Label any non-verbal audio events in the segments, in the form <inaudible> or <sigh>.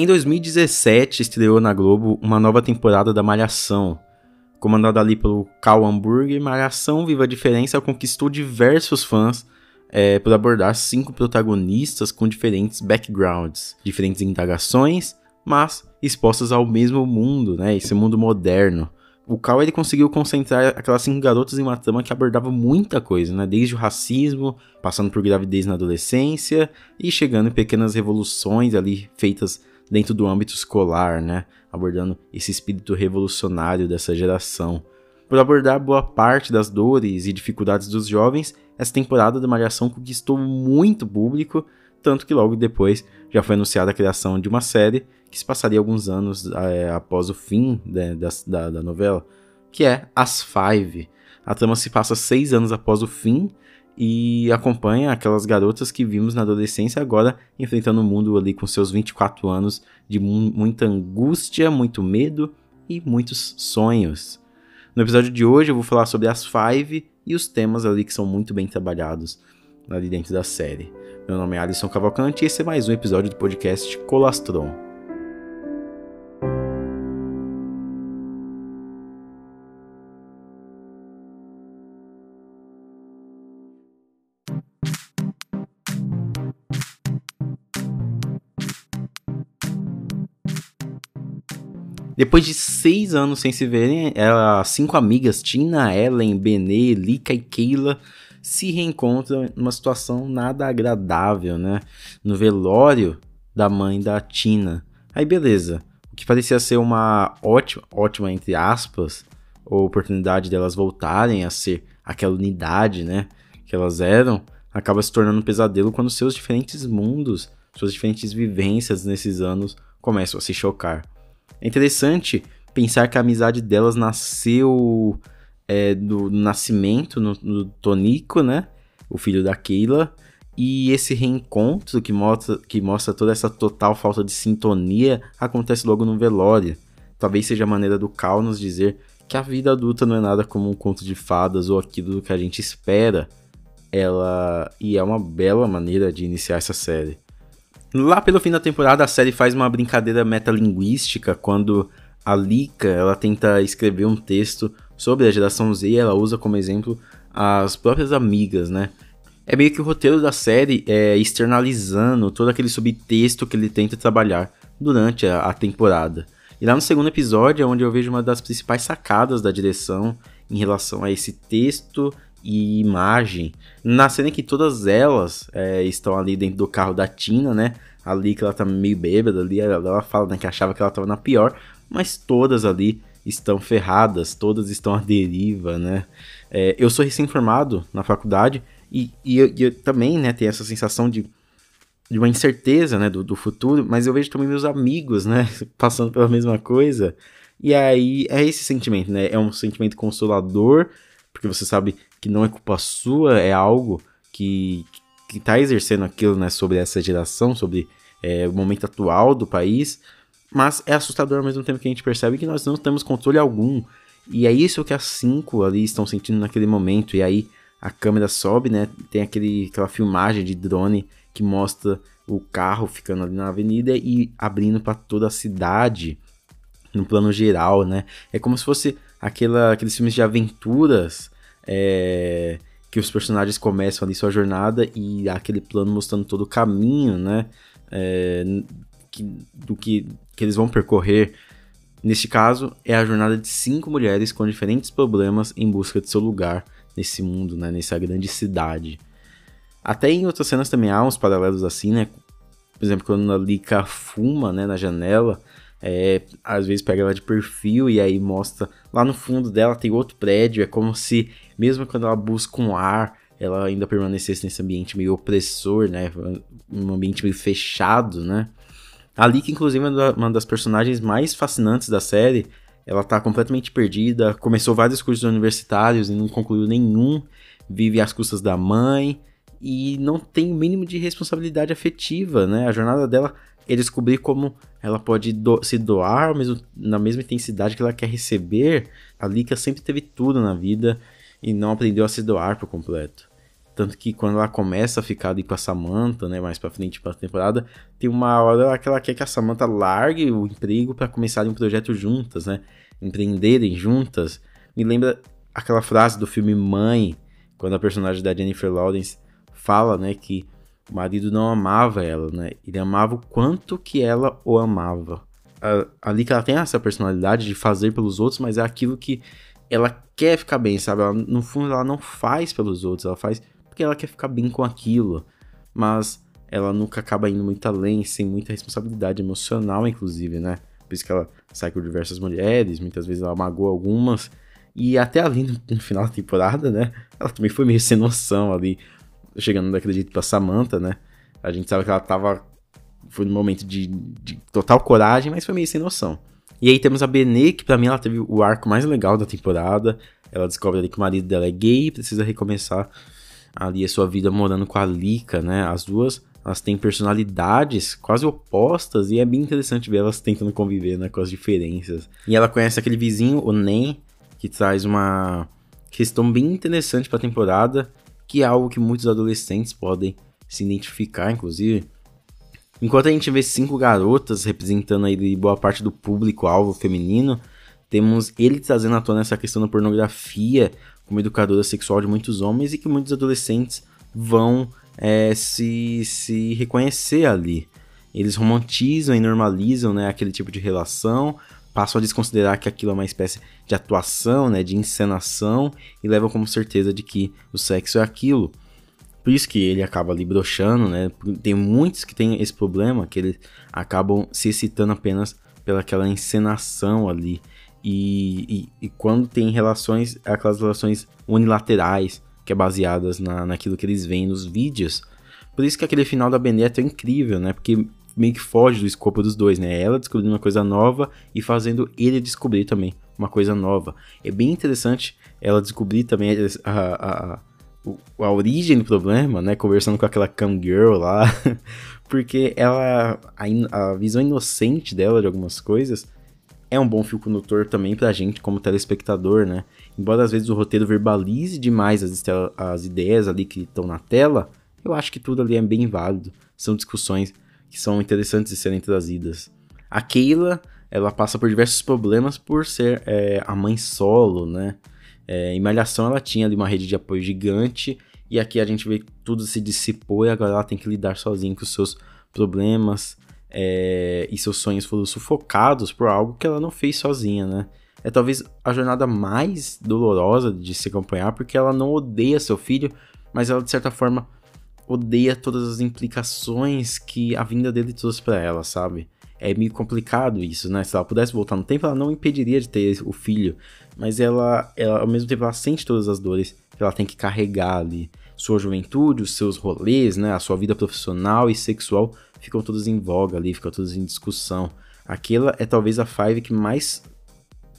Em 2017 estreou na Globo uma nova temporada da Malhação. Comandada ali pelo Cal Hamburger, Malhação Viva a Diferença conquistou diversos fãs é, por abordar cinco protagonistas com diferentes backgrounds, diferentes indagações, mas expostas ao mesmo mundo, né? Esse mundo moderno. O Cal ele conseguiu concentrar aquelas cinco garotas em uma trama que abordava muita coisa, né? Desde o racismo, passando por gravidez na adolescência e chegando em pequenas revoluções ali feitas dentro do âmbito escolar, né? Abordando esse espírito revolucionário dessa geração. Por abordar boa parte das dores e dificuldades dos jovens, essa temporada da Malhação conquistou muito público, tanto que logo depois já foi anunciada a criação de uma série que se passaria alguns anos é, após o fim né, da, da, da novela, que é As Five. A trama se passa seis anos após o fim e acompanha aquelas garotas que vimos na adolescência agora enfrentando o mundo ali com seus 24 anos de mu muita angústia, muito medo e muitos sonhos. No episódio de hoje eu vou falar sobre as Five e os temas ali que são muito bem trabalhados ali dentro da série. Meu nome é Alisson Cavalcante e esse é mais um episódio do podcast Colastron. Depois de seis anos sem se verem, as cinco amigas, Tina, Ellen, Benê, Lika e Keila, se reencontram numa situação nada agradável, né? No velório da mãe da Tina. Aí beleza, o que parecia ser uma ótima, ótima entre aspas, oportunidade delas voltarem a ser aquela unidade, né? Que elas eram, acaba se tornando um pesadelo quando seus diferentes mundos, suas diferentes vivências nesses anos começam a se chocar. É interessante pensar que a amizade delas nasceu é, do nascimento no, no Tonico, né? O filho da Keila. E esse reencontro que mostra, que mostra toda essa total falta de sintonia acontece logo no velório. Talvez seja a maneira do Cal nos dizer que a vida adulta não é nada como um conto de fadas ou aquilo que a gente espera. Ela e é uma bela maneira de iniciar essa série. Lá pelo fim da temporada, a série faz uma brincadeira metalinguística quando a Lika ela tenta escrever um texto sobre a geração Z e ela usa como exemplo as próprias amigas, né? É meio que o roteiro da série é externalizando todo aquele subtexto que ele tenta trabalhar durante a, a temporada. E lá no segundo episódio é onde eu vejo uma das principais sacadas da direção em relação a esse texto e imagem. Na cena que todas elas é, estão ali dentro do carro da Tina, né? Ali que ela tá meio bêbada ali, ela, fala né, que achava que ela tava na pior, mas todas ali estão ferradas, todas estão à deriva, né? É, eu sou recém-formado na faculdade e, e, eu, eu também, né, tenho essa sensação de, de uma incerteza, né, do, do futuro, mas eu vejo também meus amigos, né, <laughs> passando pela mesma coisa. E aí é esse sentimento, né? É um sentimento consolador, porque você sabe que não é culpa sua, é algo que, que tá exercendo aquilo, né, sobre essa geração, sobre é, o momento atual do país, mas é assustador ao mesmo tempo que a gente percebe que nós não temos controle algum. E é isso que as cinco ali estão sentindo naquele momento. E aí a câmera sobe, né? Tem aquele, aquela filmagem de drone que mostra o carro ficando ali na avenida e abrindo para toda a cidade no plano geral, né? É como se fosse aquela, aqueles filmes de aventuras é, que os personagens começam ali sua jornada e aquele plano mostrando todo o caminho, né? É, que, do que, que eles vão percorrer. Neste caso, é a jornada de cinco mulheres com diferentes problemas em busca de seu lugar nesse mundo, né? Nessa grande cidade. Até em outras cenas também há uns paralelos assim, né? Por exemplo, quando a Lika fuma, né, na janela, é, às vezes pega ela de perfil e aí mostra lá no fundo dela tem outro prédio. É como se, mesmo quando ela busca um ar, ela ainda permanecesse nesse ambiente meio opressor, né? Um ambiente meio fechado, né? Ali, que inclusive é uma das personagens mais fascinantes da série, ela tá completamente perdida, começou vários cursos universitários e não concluiu nenhum, vive às custas da mãe e não tem o mínimo de responsabilidade afetiva, né? A jornada dela é descobrir como ela pode do se doar mesmo, na mesma intensidade que ela quer receber. A Lika sempre teve tudo na vida e não aprendeu a se doar por completo. Tanto que quando ela começa a ficar ali com a Samantha, né, mais pra frente pra temporada, tem uma hora que ela quer que a Samantha largue o emprego para começarem um projeto juntas, né? Empreenderem juntas. Me lembra aquela frase do filme Mãe, quando a personagem da Jennifer Lawrence fala, né, que o marido não amava ela, né? Ele amava o quanto que ela o amava. Ali que ela tem essa personalidade de fazer pelos outros, mas é aquilo que ela quer ficar bem, sabe? Ela, no fundo, ela não faz pelos outros, ela faz porque ela quer ficar bem com aquilo, mas ela nunca acaba indo muito além, sem muita responsabilidade emocional, inclusive, né? Por isso que ela sai com diversas mulheres, muitas vezes ela magoa algumas, e até ali no, final da temporada, né? Ela também foi meio sem noção ali, chegando, não acredito, pra Samantha, né? A gente sabe que ela tava. Foi num momento de, de total coragem, mas foi meio sem noção. E aí temos a Benê, que pra mim ela teve o arco mais legal da temporada. Ela descobre ali que o marido dela é gay e precisa recomeçar ali a sua vida morando com a Lika, né? As duas, elas têm personalidades quase opostas e é bem interessante ver elas tentando conviver, né, com as diferenças. E ela conhece aquele vizinho, o Nen, que traz uma questão bem interessante para a temporada, que é algo que muitos adolescentes podem se identificar, inclusive. Enquanto a gente vê cinco garotas representando aí boa parte do público-alvo feminino, temos ele trazendo à tona essa questão da pornografia como educadora sexual de muitos homens e que muitos adolescentes vão é, se, se reconhecer ali. Eles romantizam e normalizam né, aquele tipo de relação, passam a desconsiderar que aquilo é uma espécie de atuação, né, de encenação, e levam como certeza de que o sexo é aquilo. Por isso que ele acaba ali broxando, né? Tem muitos que têm esse problema, que eles acabam se excitando apenas pelaquela encenação ali. E, e, e, quando tem relações, aquelas relações unilaterais, que é baseadas na, naquilo que eles veem nos vídeos. Por isso que aquele final da Beneta é incrível, né? Porque meio que foge do escopo dos dois, né? Ela descobrindo uma coisa nova e fazendo ele descobrir também uma coisa nova. É bem interessante ela descobrir também a, a, a, a origem do problema, né? Conversando com aquela cam girl lá. <laughs> Porque ela. A, a visão inocente dela de algumas coisas é um bom fio condutor também pra gente como telespectador, né? Embora às vezes o roteiro verbalize demais as, as ideias ali que estão na tela, eu acho que tudo ali é bem válido. São discussões que são interessantes de serem trazidas. A Keila, ela passa por diversos problemas por ser é, a mãe solo, né? É, em Malhação ela tinha ali uma rede de apoio gigante, e aqui a gente vê que tudo se dissipou e agora ela tem que lidar sozinha com os seus problemas, é, e seus sonhos foram sufocados por algo que ela não fez sozinha, né? É talvez a jornada mais dolorosa de se acompanhar, porque ela não odeia seu filho, mas ela de certa forma odeia todas as implicações que a vinda dele trouxe para ela, sabe? É meio complicado isso, né? Se ela pudesse voltar no tempo, ela não impediria de ter o filho, mas ela, ela ao mesmo tempo, ela sente todas as dores que ela tem que carregar ali. Sua juventude, os seus rolês, né? A sua vida profissional e sexual ficam todos em voga ali, ficam todos em discussão. Aquela é talvez a Five que mais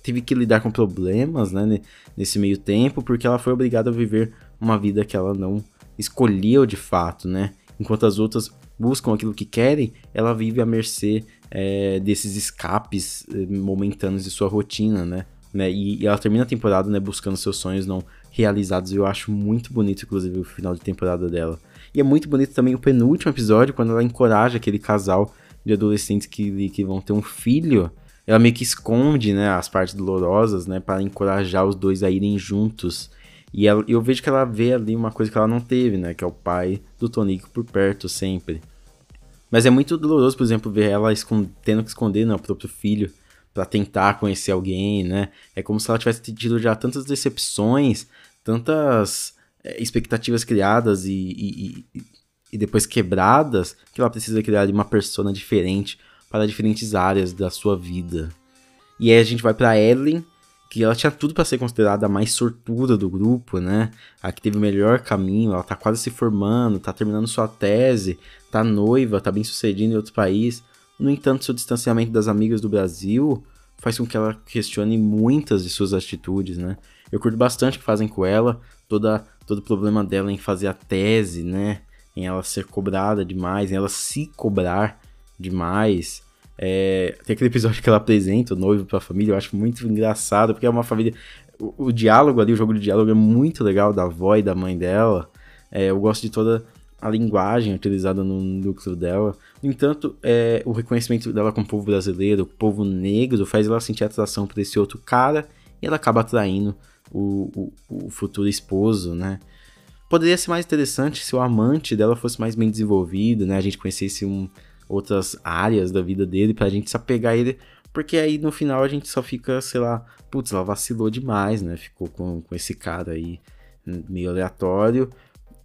teve que lidar com problemas, né, nesse meio tempo, porque ela foi obrigada a viver uma vida que ela não escolheu de fato, né? Enquanto as outras buscam aquilo que querem, ela vive à mercê é, desses escapes é, momentâneos de sua rotina, né? né? E, e, ela termina a temporada, né, buscando seus sonhos não realizados. E eu acho muito bonito, inclusive, o final de temporada dela. E é muito bonito também o penúltimo episódio, quando ela encoraja aquele casal de adolescentes que, que vão ter um filho. Ela meio que esconde, né, as partes dolorosas, né, para encorajar os dois a irem juntos. E ela, eu vejo que ela vê ali uma coisa que ela não teve, né, que é o pai do Tonico por perto sempre. Mas é muito doloroso, por exemplo, ver ela tendo que esconder né, o próprio filho para tentar conhecer alguém, né? É como se ela tivesse tido já tantas decepções, tantas é, expectativas criadas e, e, e, e, depois quebradas, que ela precisa criar uma persona diferente para diferentes áreas da sua vida. E aí a gente vai para Ellen, que ela tinha tudo para ser considerada a mais sortuda do grupo, né? A que teve o melhor caminho, ela tá quase se formando, tá terminando sua tese, tá noiva, tá bem sucedida em outro país. No entanto, seu distanciamento das amigas do Brasil faz com que ela questione muitas de suas atitudes, né? Eu curto bastante o que fazem com ela, toda todo o problema dela em fazer a tese, né? Em ela ser cobrada demais, em ela se cobrar demais. É, tem aquele episódio que ela apresenta o noivo pra família, eu acho muito engraçado, porque é uma família. O, o, diálogo ali, o jogo de diálogo é muito legal da avó e da mãe dela. É, eu gosto de toda a linguagem utilizada no núcleo dela. No entanto, é, o reconhecimento dela como povo brasileiro, povo negro, faz ela sentir atração por esse outro cara e ela acaba atraindo o, o, o futuro esposo, né? Poderia ser mais interessante se o amante dela fosse mais bem desenvolvido, né? A gente conhecesse um, outras áreas da vida dele pra gente se apegar a ele. Porque aí no final a gente só fica, sei lá, putz, ela vacilou demais, né? Ficou com, com esse cara aí meio aleatório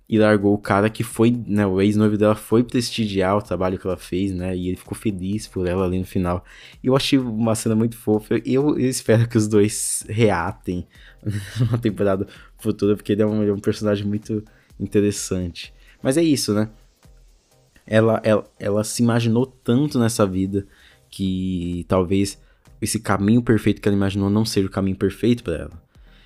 e largou o cara que foi, né, o ex-noivo dela foi prestigiar o trabalho que ela fez, né, e ele ficou feliz por ela ali no final. Eu achei uma cena muito fofa, eu, eu espero que os dois reatem <laughs> numa temporada futura, porque ele é um, ele é um, personagem muito interessante. Mas é isso, né, ela, ela, ela se imaginou tanto nessa vida que talvez esse caminho perfeito que ela imaginou não seja o caminho perfeito para ela.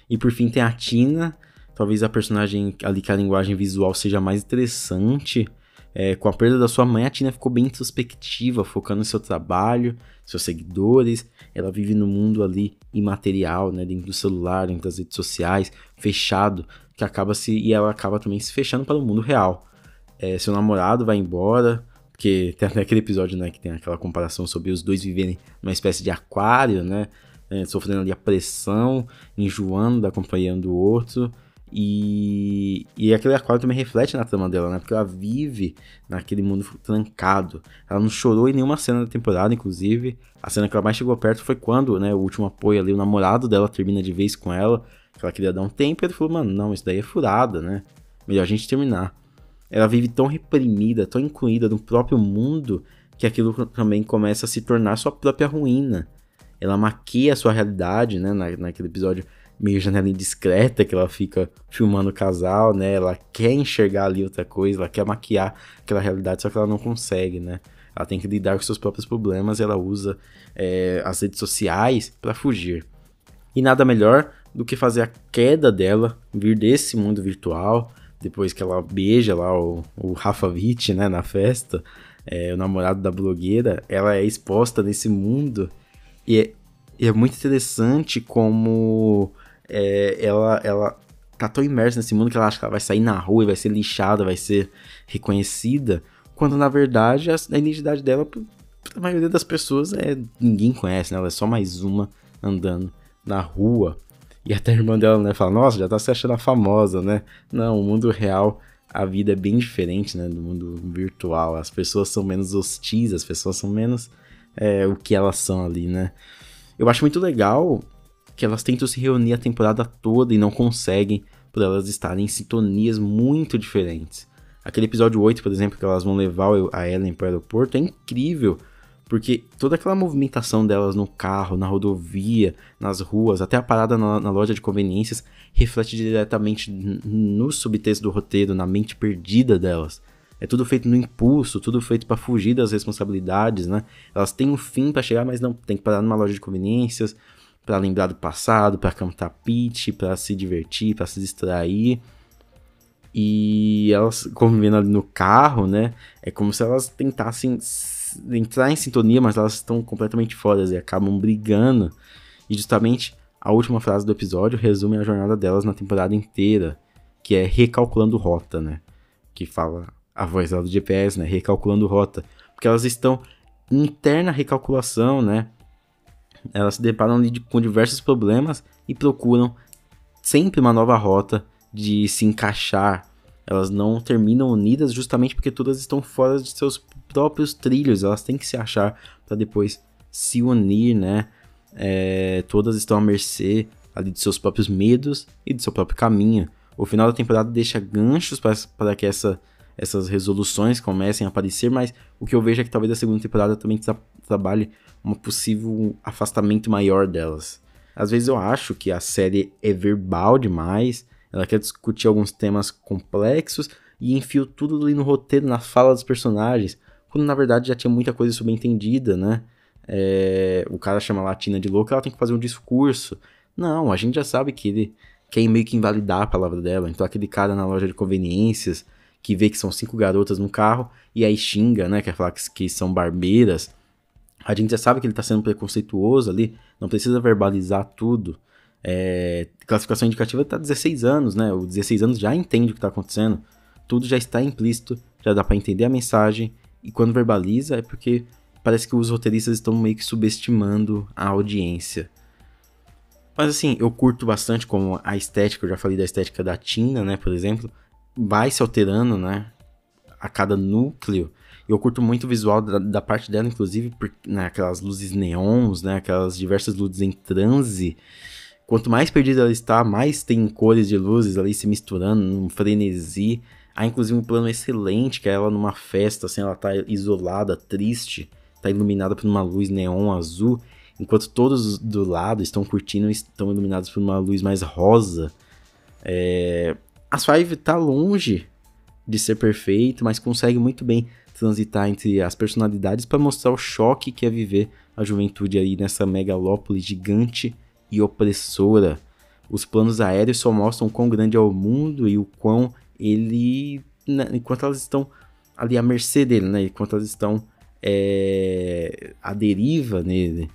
E por fim tem a Tina, talvez a personagem ali que a linguagem visual seja mais interessante. É, com a perda da sua mãe, a Tina ficou bem introspectiva, focando no seu trabalho, seus seguidores. Ela vive no mundo ali imaterial, né, dentro do celular, dentro das redes sociais, fechado, que acaba se e ela acaba também se fechando para o mundo real. É, seu namorado vai embora, porque tem aquele episódio, né, que tem aquela comparação sobre os dois viverem numa espécie de aquário, né, é, sofrendo ali a pressão, enjoando da companhia um do outro. E, e aquele aquário também reflete na trama dela, né? Porque ela vive naquele mundo trancado. Ela não chorou em nenhuma cena da temporada, inclusive. A cena que ela mais chegou perto foi quando, né? O último apoio ali, o namorado dela termina de vez com ela. Que ela queria dar um tempo. E ele falou, mano, não, isso daí é furada, né? Melhor a gente terminar. Ela vive tão reprimida, tão incluída no próprio mundo, que aquilo também começa a se tornar sua própria ruína. Ela maquia a sua realidade, né? Na, naquele episódio meio janela indiscreta que ela fica filmando o casal, né? Ela quer enxergar ali outra coisa, ela quer maquiar aquela realidade, só que ela não consegue, né? Ela tem que lidar com seus próprios problemas e ela usa é, as redes sociais para fugir. E nada melhor do que fazer a queda dela, vir desse mundo virtual, depois que ela beija lá o, o Rafa Witt, né, na festa, é, o namorado da blogueira, ela é exposta nesse mundo e é, e é muito interessante como é, ela, ela tá tão imersa nesse mundo que ela acha que ela vai sair na rua e vai ser lixada, vai ser reconhecida, quando na verdade a, a identidade dela, a maioria das pessoas, é ninguém conhece, né? Ela é só mais uma andando na rua. E até a irmã dela, né, fala, nossa, já tá se achando famosa, né? Não, o mundo real, a vida é bem diferente, né, do mundo virtual. As pessoas são menos hostis, as pessoas são menos é, o que elas são ali, né? Eu acho muito legal que elas tentam se reunir a temporada toda e não conseguem, por elas estarem em sintonias muito diferentes. Aquele episódio 8, por exemplo, que elas vão levar a Ellen para o aeroporto, é incrível, porque toda aquela movimentação delas no carro, na rodovia, nas ruas, até a parada na, na loja de conveniências, reflete diretamente no subtexto do roteiro, na mente perdida delas. É tudo feito no impulso, tudo feito para fugir das responsabilidades, né? Elas têm um fim para chegar, mas não tem que parar numa loja de conveniências, para lembrar do passado, para cantar pitch, para se divertir, para se distrair. E elas convivendo ali no carro, né? É como se elas tentassem entrar em sintonia, mas elas estão completamente fora e acabam brigando. E justamente a última frase do episódio resume a jornada delas na temporada inteira, que é recalculando rota, né? Que fala a voz lá do GPS, né? Recalculando rota. Porque elas estão em interna recalculação, né? elas se deparam com diversos problemas e procuram sempre uma nova rota de se encaixar. Elas não terminam unidas justamente porque todas estão fora de seus próprios trilhos. Elas têm que se achar para depois se unir, né? É, todas estão à mercê ali de seus próprios medos e do seu próprio caminho. O final da temporada deixa ganchos para que essa, essas resoluções comecem a aparecer, mas o que eu vejo é que talvez a segunda temporada também tra trabalhe um possível afastamento maior delas. Às vezes eu acho que a série é verbal demais, ela quer discutir alguns temas complexos e enfia tudo ali no roteiro, na fala dos personagens, quando na verdade já tinha muita coisa subentendida, né? É, o cara chama a Latina de louca, ela tem que fazer um discurso. Não, a gente já sabe que ele quer meio que invalidar a palavra dela. Então aquele cara na loja de conveniências que vê que são cinco garotas no carro e aí xinga, né? Quer falar que, que são barbeiras a gente já sabe que ele está sendo preconceituoso ali, não precisa verbalizar tudo. É, classificação indicativa está 16 anos, né? O 16 anos já entende o que está acontecendo. tudo já está implícito, já dá para entender a mensagem, e quando verbaliza é porque parece que os roteiristas estão meio que subestimando a audiência. Mas assim, eu curto bastante como a estética, eu já falei da estética da Tina, né, por exemplo, vai se alterando, né, a cada núcleo. Eu curto muito o visual da, da parte dela, inclusive, por, né, aquelas luzes neons, né, aquelas diversas luzes em transe. Quanto mais perdida ela está, mais tem cores de luzes ali se misturando, num frenesi. Há inclusive um plano excelente, que é ela numa festa, assim, ela tá isolada, triste, tá iluminada por uma luz neon azul, enquanto todos do lado estão curtindo estão iluminados por uma luz mais rosa. É... As Five tá longe de ser perfeito, mas consegue muito bem transitar entre as personalidades para mostrar o choque que é viver a juventude aí nessa megalópole gigante e opressora. Os planos aéreos só mostram quão grande é o mundo e o quão ele. Né, enquanto elas estão ali à mercê dele, né? Enquanto elas estão é, à deriva nele.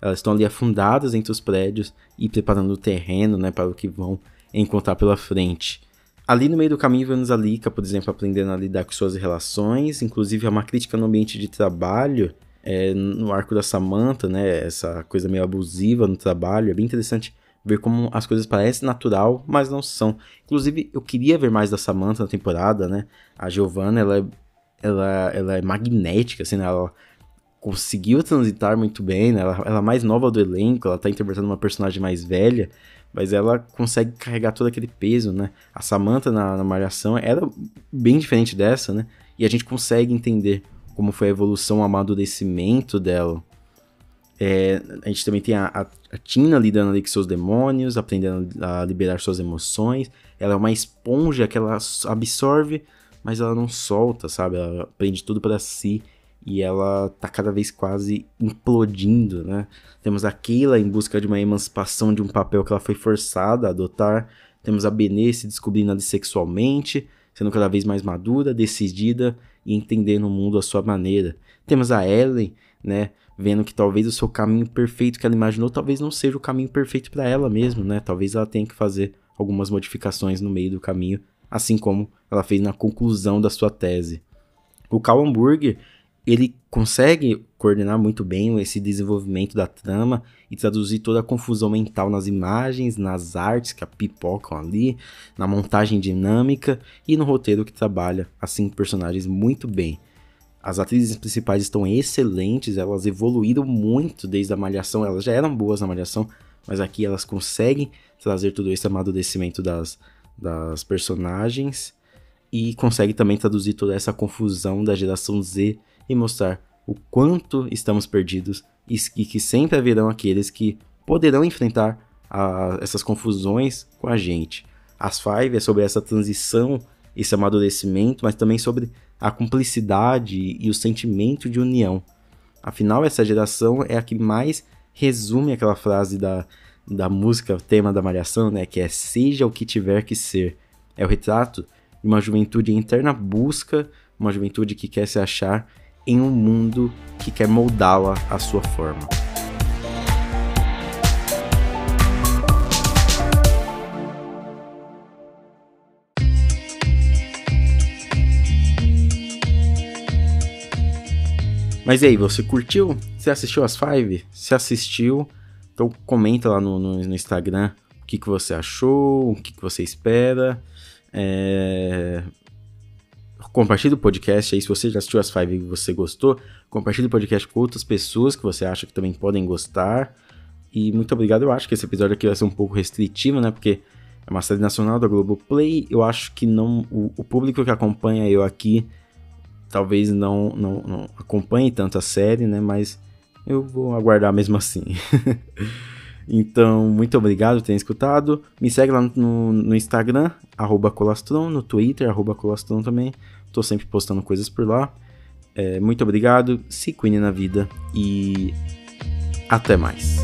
Elas estão ali afundadas entre os prédios e preparando o terreno né, para o que vão encontrar pela frente. Ali no meio do caminho vemos a Lika, por exemplo, aprendendo a lidar com suas relações, inclusive é uma crítica no ambiente de trabalho, é, no arco da Samantha, né, essa coisa meio abusiva no trabalho, é bem interessante ver como as coisas parecem natural, mas não são. Inclusive, eu queria ver mais da Samantha na temporada, né, a Giovanna, ela é, ela, ela é magnética, assim, né, ela conseguiu transitar muito bem, né, ela, ela é mais nova do elenco, ela tá interpretando uma personagem mais velha, mas ela consegue carregar todo aquele peso, né? A Samantha na, na Malhação era bem diferente dessa, né? E a gente consegue entender como foi a evolução, o amadurecimento dela. É, a gente também tem a, a, a, Tina lidando ali com seus demônios, aprendendo a liberar suas emoções. Ela é uma esponja que ela absorve, mas ela não solta, sabe? Ela prende tudo para si e ela tá cada vez quase implodindo, né? Temos a Keila em busca de uma emancipação de um papel que ela foi forçada a adotar. Temos a Benê se descobrindo ali sexualmente, sendo cada vez mais madura, decidida e entendendo o mundo à sua maneira. Temos a Ellen, né, vendo que talvez o seu caminho perfeito que ela imaginou talvez não seja o caminho perfeito para ela mesmo, né? Talvez ela tenha que fazer algumas modificações no meio do caminho, assim como ela fez na conclusão da sua tese. O Cal Hamburger ele consegue coordenar muito bem esse desenvolvimento da trama e traduzir toda a confusão mental nas imagens, nas artes que pipocam ali, na montagem dinâmica e no roteiro que trabalha assim personagens muito bem. As atrizes principais estão excelentes, elas evoluíram muito desde a Malhação, elas já eram boas na Malhação, mas aqui elas conseguem trazer todo esse amadurecimento das, das personagens e conseguem também traduzir toda essa confusão da geração Z e mostrar o quanto estamos perdidos e que sempre haverão aqueles que poderão enfrentar a, essas confusões com a gente. As Five é sobre essa transição, esse amadurecimento, mas também sobre a cumplicidade e o sentimento de união. Afinal, essa geração é a que mais resume aquela frase da, da música, tema da Malhação, né? Que é seja o que tiver que ser. É o retrato de uma juventude em interna busca, uma juventude que quer se achar em um mundo que quer moldá-la à sua forma. Mas e aí, você curtiu? Você assistiu as Five? Se assistiu, então comenta lá no, no, no Instagram o que, que você achou, o que, que você espera. É compartilhe o podcast aí, se você já assistiu as Five e você gostou, compartilhe o podcast com outras pessoas que você acha que também podem gostar. E muito obrigado, eu acho que esse episódio aqui vai ser um pouco restritivo, né, porque é uma série nacional da Globoplay, eu acho que não o, o público que acompanha eu aqui talvez não, não, não acompanhe tanto a série, né, mas eu vou aguardar mesmo assim. <laughs> Então, muito obrigado por terem escutado. Me segue lá no, no Instagram, arroba Colastron, no Twitter, arroba Colastron também. Tô sempre postando coisas por lá. É, muito obrigado, se cuide na vida e até mais.